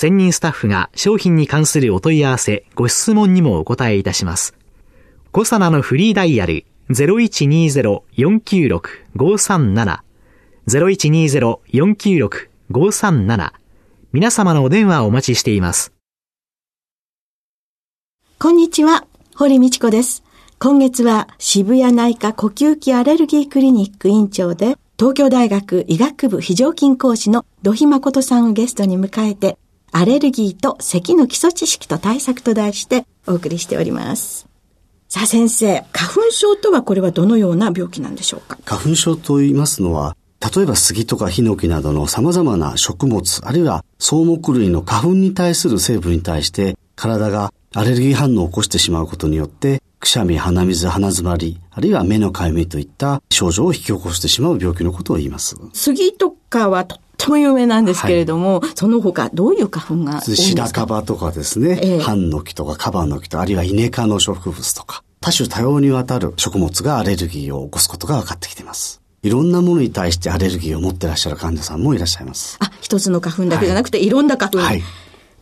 専任スタッフが商品に関するお問い合わせ、ご質問にもお答えいたします。コサナのフリーダイヤル0120-496-537 0120-496-537皆様のお電話をお待ちしています。こんにちは、堀道子です。今月は渋谷内科呼吸器アレルギークリニック院長で東京大学医学部非常勤講師の土肥誠さんをゲストに迎えて、アレルギーと咳の基礎知識と対策と題してお送りしております。さあ先生、花粉症とはこれはどのような病気なんでしょうか？花粉症と言いますのは、例えば杉とかヒノキなどの様々な食物、あるいは草木類の花粉に対する成分に対して体がアレルギー反応を起こしてしまうことによってくしゃみ、鼻水、鼻詰まり、あるいは目のかゆみといった症状を引き起こしてしまう病気のことを言います。杉とかはとっても有名なんですけれども、はい、その他どういう花粉が多いですか？白樺とかですね、ええ、ハンノキとかカバノキとか、あるいはイネ科の植物とか、多種多様にわたる食物がアレルギーを起こすことが分かってきています。いろんなものに対してアレルギーを持ってらっしゃる患者さんもいらっしゃいます。あ、一つの花粉だけじゃなくて、はい、いろんな花粉。はい。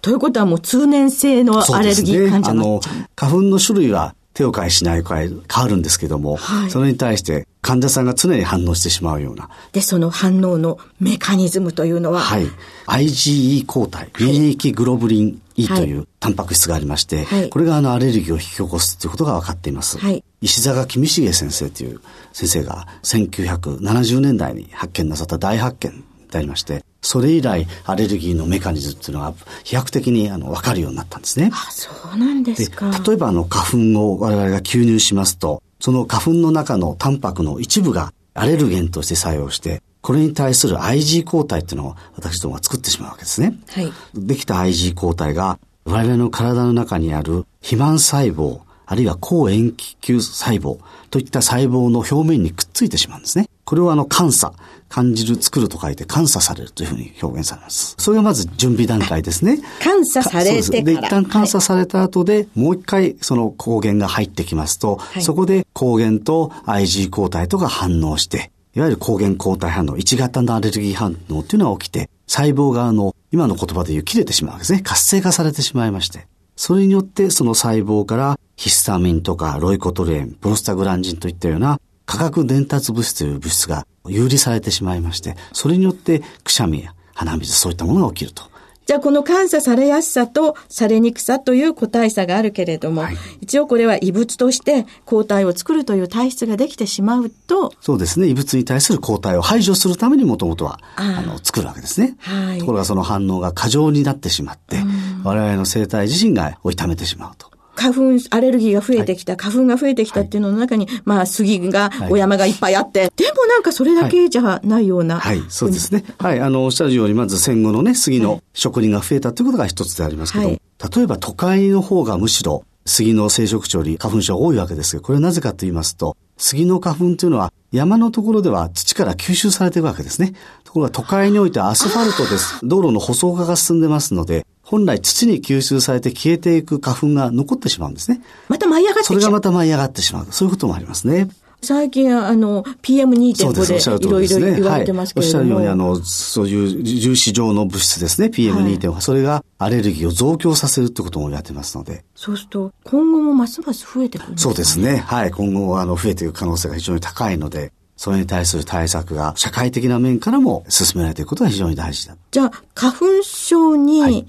ということはもう通年性のアレルギー患者の、ね、あの、花粉の種類は手を変えしないかえ変わるんですけども、はい、それに対して患者さんが常に反応してしまうような。で、その反応のメカニズムというのは？はい。IgE 抗体、免疫グロブリン E というタンパク質がありまして、はい、これがあのアレルギーを引き起こすということが分かっています。はい、石坂君重先生という先生が1970年代に発見なさった大発見でありまして、それ以来アレルギーのメカニズムっていうのが飛躍的にあの分かるようになったんですね。あ、そうなんですか。例えばあの花粉を我々が吸入しますと、その花粉の中のタンパクの一部がアレルゲンとして作用して、これに対する IG 抗体っていうのを私どもは作ってしまうわけですね。はい。できた IG 抗体が我々の体の中にある肥満細胞、あるいは抗塩基球細胞といった細胞の表面にくっついてしまうんですね。これをあの、監査、感じる、作ると書いて監査されるというふうに表現されます。それがまず準備段階ですね。監査されてから。で、一旦監査された後で、はい、もう一回その抗原が入ってきますと、はい、そこで抗原と IG 抗体とが反応して、いわゆる抗原抗体反応、1型のアレルギー反応っていうのが起きて、細胞があの、今の言葉で言う切れてしまうわけですね。活性化されてしまいまして。それによってその細胞からヒスタミンとかロイコトリエン、プロスタグランジンといったような化学伝達物質という物質が有利されてしまいまして、それによってくしゃみや鼻水そういったものが起きると。じゃあこの監査されやすさとされにくさという個体差があるけれども、はい、一応これは異物として抗体を作るという体質ができてしまうと。そうですね。異物に対する抗体を排除するためにもともとはあの作るわけですね。はい、ところがその反応が過剰になってしまって、我々の生体自身が痛めてしまうと。花粉、アレルギーが増えてきた、はい、花粉が増えてきたっていうのの中に、はい、まあ、杉が、お山がいっぱいあって、はい、でもなんかそれだけじゃないような。はい、そうですね。はい、あの、おっしゃるように、まず戦後のね、杉の職人が増えたということが一つでありますけど、例えば都会の方がむしろ、杉の生殖地より花粉症が多いわけですけど、これはなぜかと言いますと、杉の花粉というのは山のところでは土から吸収されていくわけですね。ところが都会においてアスファルトです。道路の舗装化が進んでますので、本来土に吸収されて消えていく花粉が残ってしまうんですね。また舞い上がってそれがまた舞い上がってしまう。そういうこともありますね。最近、あの、PM2.5 でいろいろ言われてますけれども、はい、おっしゃるように、あの、そういう粒子状の物質ですね、PM2.5、はい、それがアレルギーを増強させるってこともやってますので。そうすると、今後もますます増えてくるんですか、ね、そうですね。はい。今後、あの、増えていく可能性が非常に高いので、それに対する対策が社会的な面からも進められていくことが非常に大事だ。じゃあ、花粉症になっ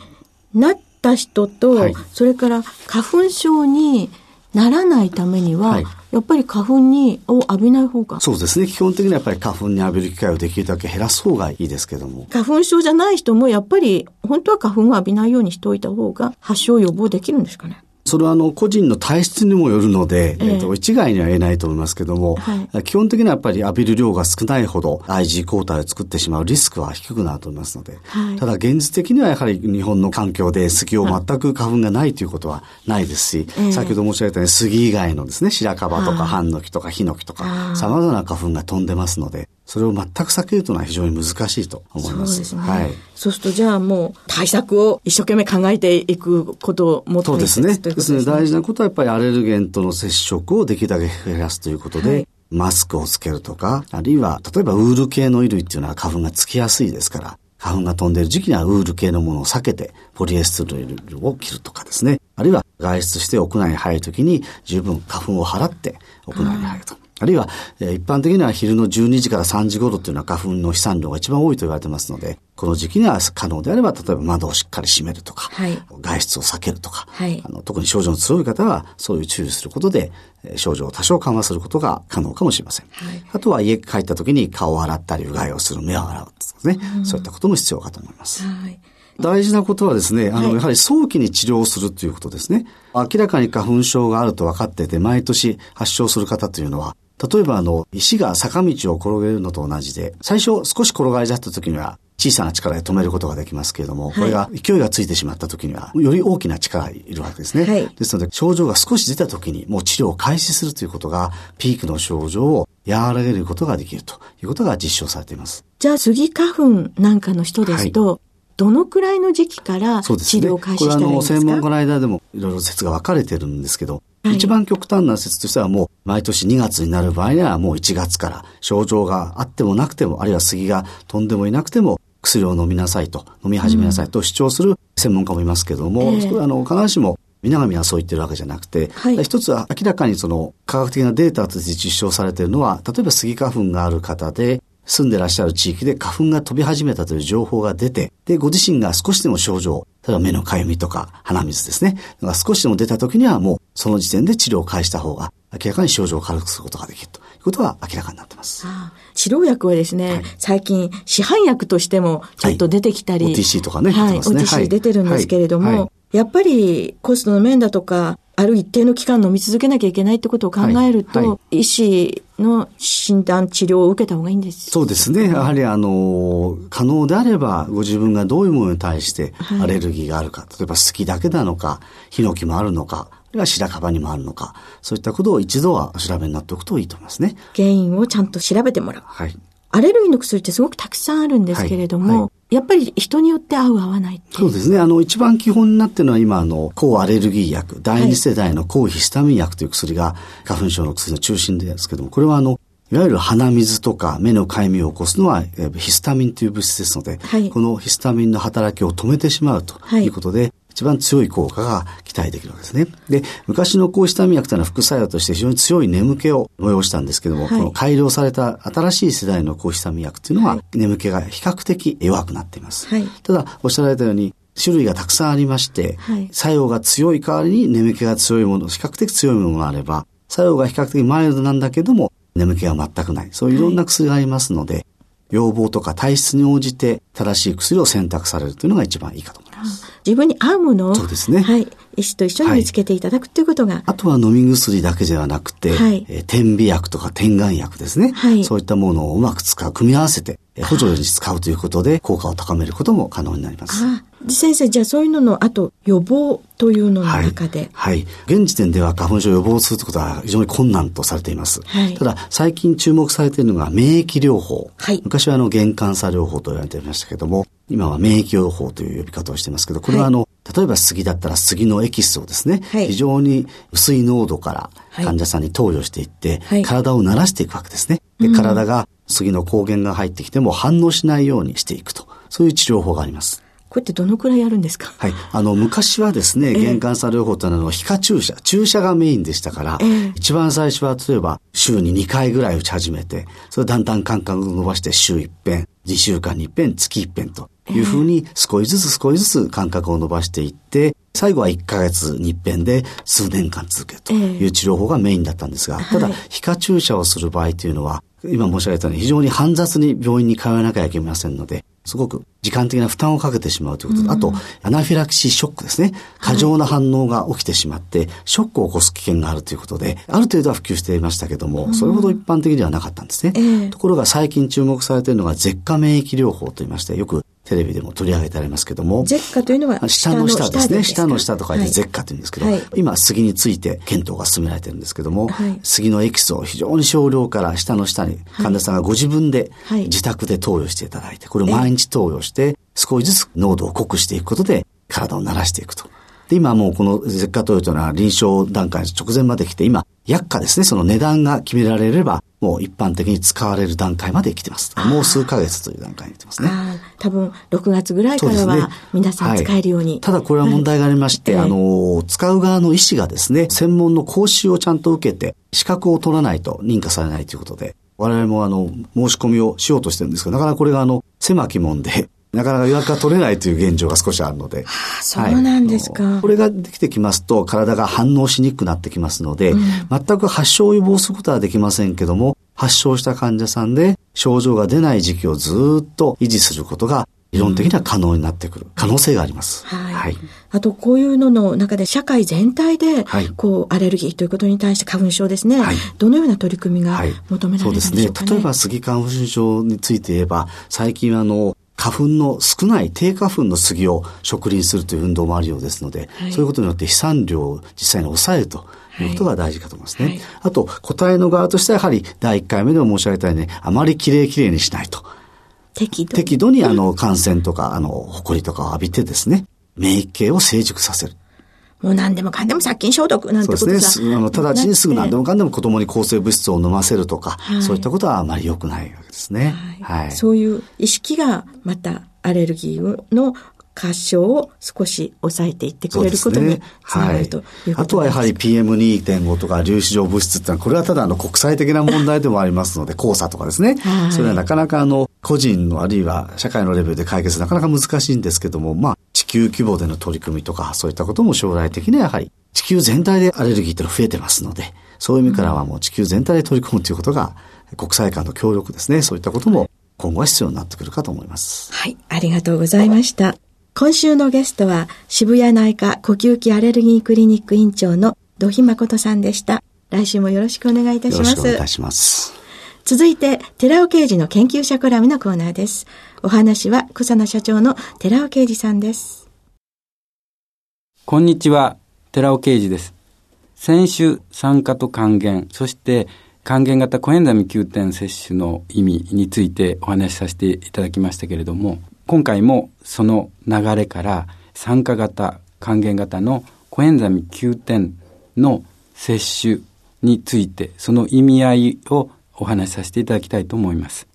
てった人と、はい、それから花粉症にならないためには、はい、やっぱり花粉にを浴びない方がそうですね。基本的にはやっぱり花粉に浴びる機会をできるだけ減らす方がいいですけども。花粉症じゃない人もやっぱり本当は花粉を浴びないようにしておいた方が発症予防できるんですかねそれはあの個人の体質にもよるので、えー、えーと一概には言えないと思いますけども、はい、基本的にはやっぱり浴びる量が少ないほど IG 抗体を作ってしまうリスクは低くなると思いますので、はい、ただ現実的にはやはり日本の環境で杉を全く花粉がないということはないですし、はい、先ほど申し上げたように杉以外のですね、白樺とかハンノキとかヒノキとか様々な花粉が飛んでますので、それを全く避けるというのは非常に難しいと思います。そうですね。はい。そうすると、じゃあもう対策を一生懸命考えていくことをもっとそうですね。ですね。大事なことはやっぱりアレルゲンとの接触をできるだけ減らすということで、はい、マスクをつけるとか、あるいは、例えばウール系の衣類っていうのは花粉がつきやすいですから、花粉が飛んでいる時期にはウール系のものを避けて、ポリエステルを着るとかですね。あるいは外出して屋内に入るときに十分花粉を払って屋内に入ると。あるいは、え一般的には昼の12時から3時頃っていうのは花粉の飛散量が一番多いと言われてますので、この時期には可能であれば、例えば窓をしっかり閉めるとか、はい、外出を避けるとか、はい、あの特に症状の強い方はそういう注意することで、症状を多少緩和することが可能かもしれません。はい、あとは家帰った時に顔を洗ったり、うがいをする、目を洗うですね、うん、そういったことも必要かと思います。はい。大事なことはですね、あの、やはり早期に治療するということですね。明らかに花粉症があると分かってて、毎年発症する方というのは、例えばあの、石が坂道を転げるのと同じで、最初少し転がり出した時には、小さな力で止めることができますけれども、はい、これが勢いがついてしまった時には、より大きな力がいるわけですね。はい、ですので、症状が少し出た時に、もう治療を開始するということが、ピークの症状を和らげることができるということが実証されています。じゃあ、スギ花粉なんかの人ですと、はい。どのくらいの時期から治療を開始したらいいんですか、ね、これあの、専門家の間でもいろいろ説が分かれてるんですけど、はい、一番極端な説としてはもう毎年2月になる場合にはもう1月から症状があってもなくても、あるいは杉が飛んでもいなくても薬を飲みなさいと、飲み始めなさいと主張する専門家もいますけども、うんえ。ー、あの、必ずしも皆々はそう言ってるわけじゃなくて、はい、一つは明らかにその科学的なデータとして実証されているのは、例えば杉花粉がある方で、住んでらっしゃる地域で花粉が飛び始めたという情報が出て、で、ご自身が少しでも症状、例えば目のかゆみとか鼻水ですね、が少しでも出た時にはもうその時点で治療を開した方が明らかに症状を軽くすることができるということは明らかになってます。ああ治療薬はですね、はい、最近市販薬としてもちょっと出てきたり。はい、OTC とかね。はい、OTC 出てるんですけれども、やっぱりコストの面だとか、ある一定の期間飲み続けなきゃいけないってことを考えると、はいはい、医師の診断、治療を受けた方がいいんです、そうですね。やはりあの、可能であれば、ご自分がどういうものに対してアレルギーがあるか、はい、例えば好きだけなのか、ヒノキもあるのか、あるいは白樺にもあるのか、そういったことを一度はお調べになっておくといいと思いますね。原因をちゃんと調べてもらう。はい。アレルギーの薬ってすごくたくさんあるんですけれども、はいはい、やっぱり人によって合う合わないそうですね。あの、一番基本になっているのは今、あの、抗アレルギー薬、第二世代の抗ヒスタミン薬という薬が花粉症の薬の中心ですけども、これはあの、いわゆる鼻水とか目のかゆみを起こすのはヒスタミンという物質ですので、はい、このヒスタミンの働きを止めてしまうということで、一番強い効果が期待できるわけですね。で、昔の抗ヒスタミン薬というのは副作用として非常に強い眠気を催したんですけども、はい、この改良された新しい世代の抗ヒスタミン薬というのは、眠気が比較的弱くなっています。はい、ただ、おっしゃられたように、種類がたくさんありまして、はい、作用が強い代わりに眠気が強いもの、比較的強いものがあれば、作用が比較的マイルドなんだけども、眠気が全くない。そういういろんな薬がありますので、要望とか体質に応じて正しい薬を選択されるというのが一番いいかと思います。自分に合うものを、そうですね。はい。医師と一緒に見つけていただくということが。はい、あとは飲み薬だけではなくて、はい、えー、点鼻薬とか点眼薬ですね。はい。そういったものをうまく使う、組み合わせて、補助に使うということで効果を高めることも可能になります。あ先生、じゃあそういうのの、あと予防というのの中で、はい、はい。現時点では花粉症を予防するということは非常に困難とされています。はい、ただ、最近注目されているのが免疫療法。はい、昔はあの、原感作療法と言われていましたけども、今は免疫療法という呼び方をしていますけど、これはあの、はい、例えば杉だったら杉のエキスをですね、はい、非常に薄い濃度から患者さんに投与していって、はい、体を慣らしていくわけですね。で、体が杉の抗原が入ってきても反応しないようにしていくと。そういう治療法があります。これってどのくらいやるんですか？はい。あの、昔はですね、原感作療法というのは皮下注射、注射がメインでしたから、えー、一番最初は例えば週に2回ぐらい打ち始めて、それだんだん間隔を伸ばして週1遍、2週間に1遍、月1遍というふうに少しずつ少しずつ間隔を伸ばしていって、最後は1ヶ月に一遍で数年間続けるという治療法がメインだったんですが、ただ、皮下注射をする場合というのは、今申し上げたように非常に煩雑に病院に通わなきゃいけませんので、すごく時間的な負担をかけてしまうということ。と、あと、アナフィラキシーショックですね。過剰な反応が起きてしまって、ショックを起こす危険があるということで、ある程度は普及していましたけども、それほど一般的ではなかったんですね。ところが最近注目されているのが、舌下免疫療法と言いまして、よくテレビでも取り上げてありますけども。舌下というのは下の下ですね。下の下と書いて舌下というんですけど、はい、今杉について検討が進められてるんですけども、はい、杉のエキスを非常に少量から下の下に患者さんがご自分で自宅で投与していただいて、これを毎日投与して少しずつ濃度を濃くしていくことで体を慣らしていくと。で、今もうこの舌下投与というのは臨床段階直前まで来て、今、薬価ですね、その値段が決められれば、もう一般的に使われる段階まで来てます。もう数ヶ月という段階に来てますね。多分、6月ぐらいからは、皆さん使えるように、ねはい、ただこれは問題がありまして、はい、あの、使う側の医師がですね、専門の講習をちゃんと受けて、資格を取らないと認可されないということで、我々もあの、申し込みをしようとしてるんですけど、なかなかこれがあの、狭き門で、なかなか予約が取れないという現状が少しあるので。はあ、そうなんですか、はい、これができてきますと、体が反応しにくくなってきますので、うん、全く発症を予防することはできませんけども、発症した患者さんで症状が出ない時期をずっと維持することが理論的には可能になってくる可能性があります。はい。はい、あと、こういうのの中で社会全体で、こう、アレルギーということに対して花粉症ですね。はい、どのような取り組みが求められるんでしょうか、ね、そうですね。例えば、スギ花粉症について言えば、最近あの、花粉の少ない低花粉の杉を植林するという運動もあるようですので、はい、そういうことによって飛散量を実際に抑えるということが大事かと思いますね。はい、あと、個体の側としてはやはり第1回目でも申し上げたように、あまりきれいきれいにしないと。適度適度にあの感染とか、あの、埃とかを浴びてですね、免疫系を成熟させる。もう何でもかんでも殺菌消毒なんてことそうですね。あの、直ちにすぐ何でもかんでも子供に抗生物質を飲ませるとか、はい、そういったことはあまり良くないわけですね。はい。はい、そういう意識がまたアレルギーの発症を少し抑えていってくれることにつながるということです、ねはい、あとはやはり PM2.5 とか粒子状物質ってのは、これはただの国際的な問題でもありますので、黄砂とかですね。はい、それはなかなかあの、個人のあるいは社会のレベルで解決なかなか難しいんですけども、まあ、地球規模での取り組みとか、そういったことも将来的にはやはり、地球全体でアレルギーってのは増えてますので、そういう意味からはもう地球全体で取り組むということが、国際間の協力ですね、そういったことも今後は必要になってくるかと思います。はい、ありがとうございました。今週のゲストは渋谷内科呼吸器アレルギークリニック院長の土肥誠さんでした。来週もよろしくお願いいたします。よろしくお願いいたします。続いて、寺尾刑事の研究者コラムのコーナーです。お話は草野社長の寺尾刑事さんです。こんにちは、寺尾刑事です。先週、酸化と還元、そして還元型コエンザミ Q 点摂取の意味についてお話しさせていただきましたけれども、今回もその流れから酸化型、還元型のコエンザミ Q 点の摂取について、その意味合いをお話しさせていただきたいと思います。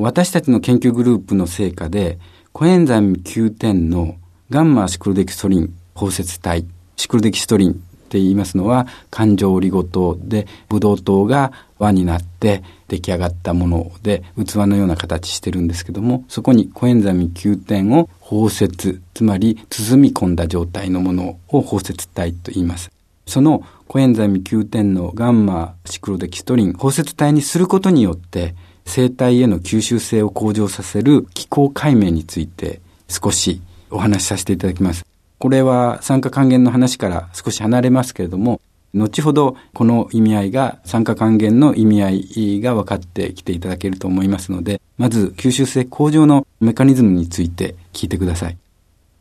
私たちの研究グループの成果で、コエンザミ Q 点のガンマシクロデキストリン包摂体、シクロデキストリンって言いますのは、環状オリゴ糖でブドウ糖が輪になって出来上がったもので器のような形してるんですけどもそこにコエンザミ9点を包摂つまり包み込んだ状態のものを包摂体と言います。そのコエンザミ9点のガンマシクロデキストリン包摂体にすることによって生態への吸収性を向上させる気候解明について少しお話しさせていただきます。これは酸化還元の話から少し離れますけれども、後ほどこの意味合いが酸化還元の意味合いが分かってきていただけると思いますので、まず吸収性向上のメカニズムについて聞いてください。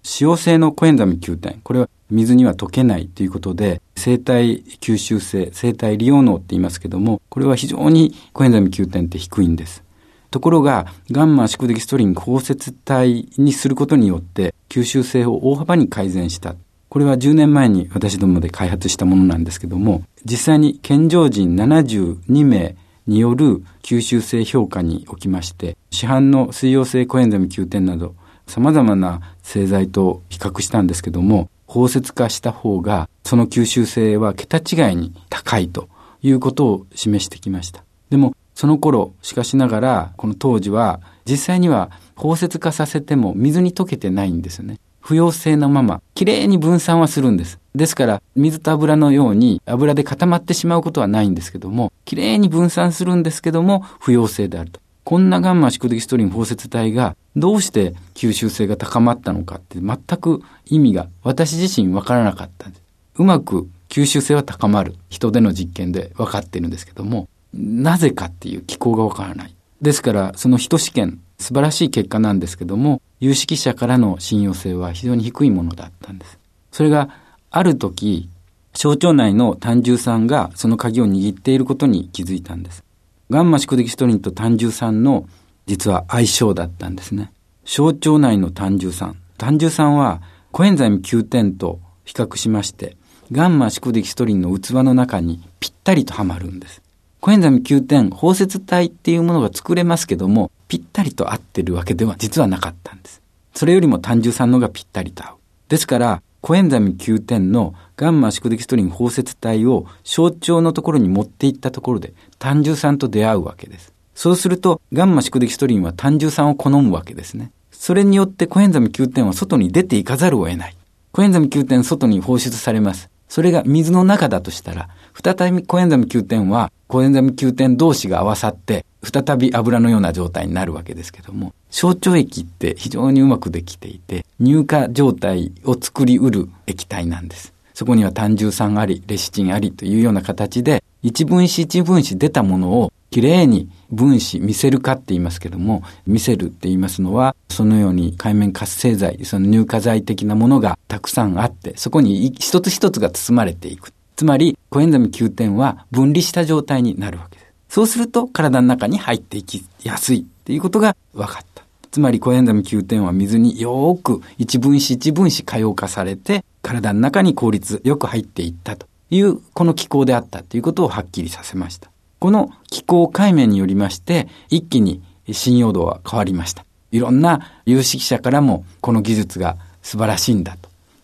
使用性のコエンザミ9点、これは水には溶けないということで、生体吸収性、生体利用能って言いますけども、これは非常にコエンザミ9点って低いんです。ところが、ガンマ宿敵ストリン包摂体にすることによって、吸収性を大幅に改善した。これは10年前に私どもで開発したものなんですけども、実際に健常人72名による吸収性評価におきまして、市販の水溶性コエンザミ9点など、様々な製剤と比較したんですけども、包摂化した方が、その吸収性は桁違いに高いということを示してきました。でも、その頃、しかしながら、この当時は、実際には包摂化させても水に溶けてないんですよね。不溶性のまま、きれいに分散はするんです。ですから、水と油のように油で固まってしまうことはないんですけども、きれいに分散するんですけども、不溶性であると。こんなガンマ宿敵ストリン包摂体がどうして吸収性が高まったのかって全く意味が私自身わからなかったんです。うまく吸収性は高まる人での実験で分かってるんですけども、なぜかっていう機構がわからない。ですから、その人試験、素晴らしい結果なんですけども、有識者からの信用性は非常に低いものだったんです。それが、ある時、小腸内の胆汁酸がその鍵を握っていることに気づいたんです。ガンマシクロデキストリンと胆汁酸の実は相性だったんですね。小腸内の胆汁酸。胆汁酸はコエンザイム Q10と比較しまして、ガンマシクロデキストリンの器の中にぴったりとはまるんです。コエンザイム Q10、包接体っていうものが作れますけども、ぴったりと合ってるわけでは実はなかったんです。それよりも胆汁酸のがぴったりと合う。ですから、コエンザイム Q10のガンマシクロデキストリン包接体を小腸のところに持っていったところで胆汁酸と出会うわけです。そうすると、ガンマシクロデキストリンは胆汁酸を好むわけですね。それによってコエンザイムQ10は外に出ていかざるを得ない。コエンザミ9点外に放出されます。それが水の中だとしたら、再びコエンザミ9点は、コエンザミ9点同士が合わさって、再び油のような状態になるわけですけども、小腸液って非常にうまくできていて、乳化状態を作りうる液体なんです。そこには単重酸あり、レシチンありというような形で、一分子一分子出たものをきれいに分子見せるかって言いますけども、見せるって言いますのは、そのように海面活性剤、その乳化剤的なものがたくさんあって、そこに一つ一つが包まれていく。つまり、コエンザミ9点は分離した状態になるわけです。そうすると、体の中に入っていきやすいっていうことが分かった。つまりコエンザミ9点は水によーく一分子一分子可用化されて、体の中に効率よく入っていったという、この機構であったということをはっきりさせました。この機構解明によりまして、一気に信用度は変わりました。いろんな有識者からも、この技術が素晴らしいんだ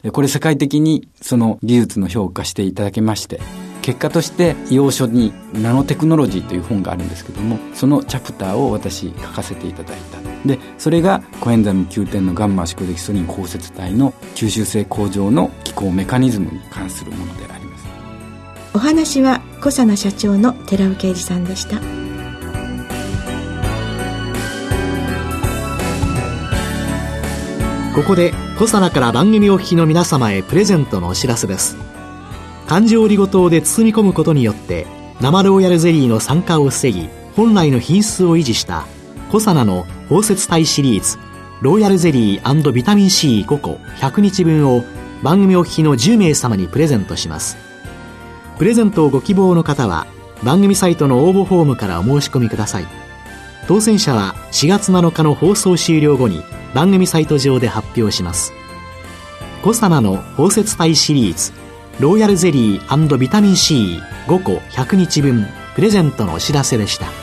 と。これ世界的にその技術の評価していただけまして、結果として要所にナノテクノロジーという本があるんですけどもそのチャプターを私書かせていただいたでそれがコエンザミ9点のガンマ宿敵ストリン包摂体の吸収性向上の機構メカニズムに関するものであります。お話は小佐奈社長の寺尾啓二さんでした。ここで小佐奈から番組お聞きの皆様へプレゼントのお知らせです。漢字折りごとで包み込むことによって生ローヤルゼリーの酸化を防ぎ本来の品質を維持したコサナの包摂体シリーズローヤルゼリービタミン C5 個100日分を番組お聞きの10名様にプレゼントします。プレゼントをご希望の方は番組サイトの応募フォームからお申し込みください。当選者は4月7日の放送終了後に番組サイト上で発表します。コサナの包摂体シリーズローヤルゼリービタミン C5 個100日分プレゼントのお知らせでした。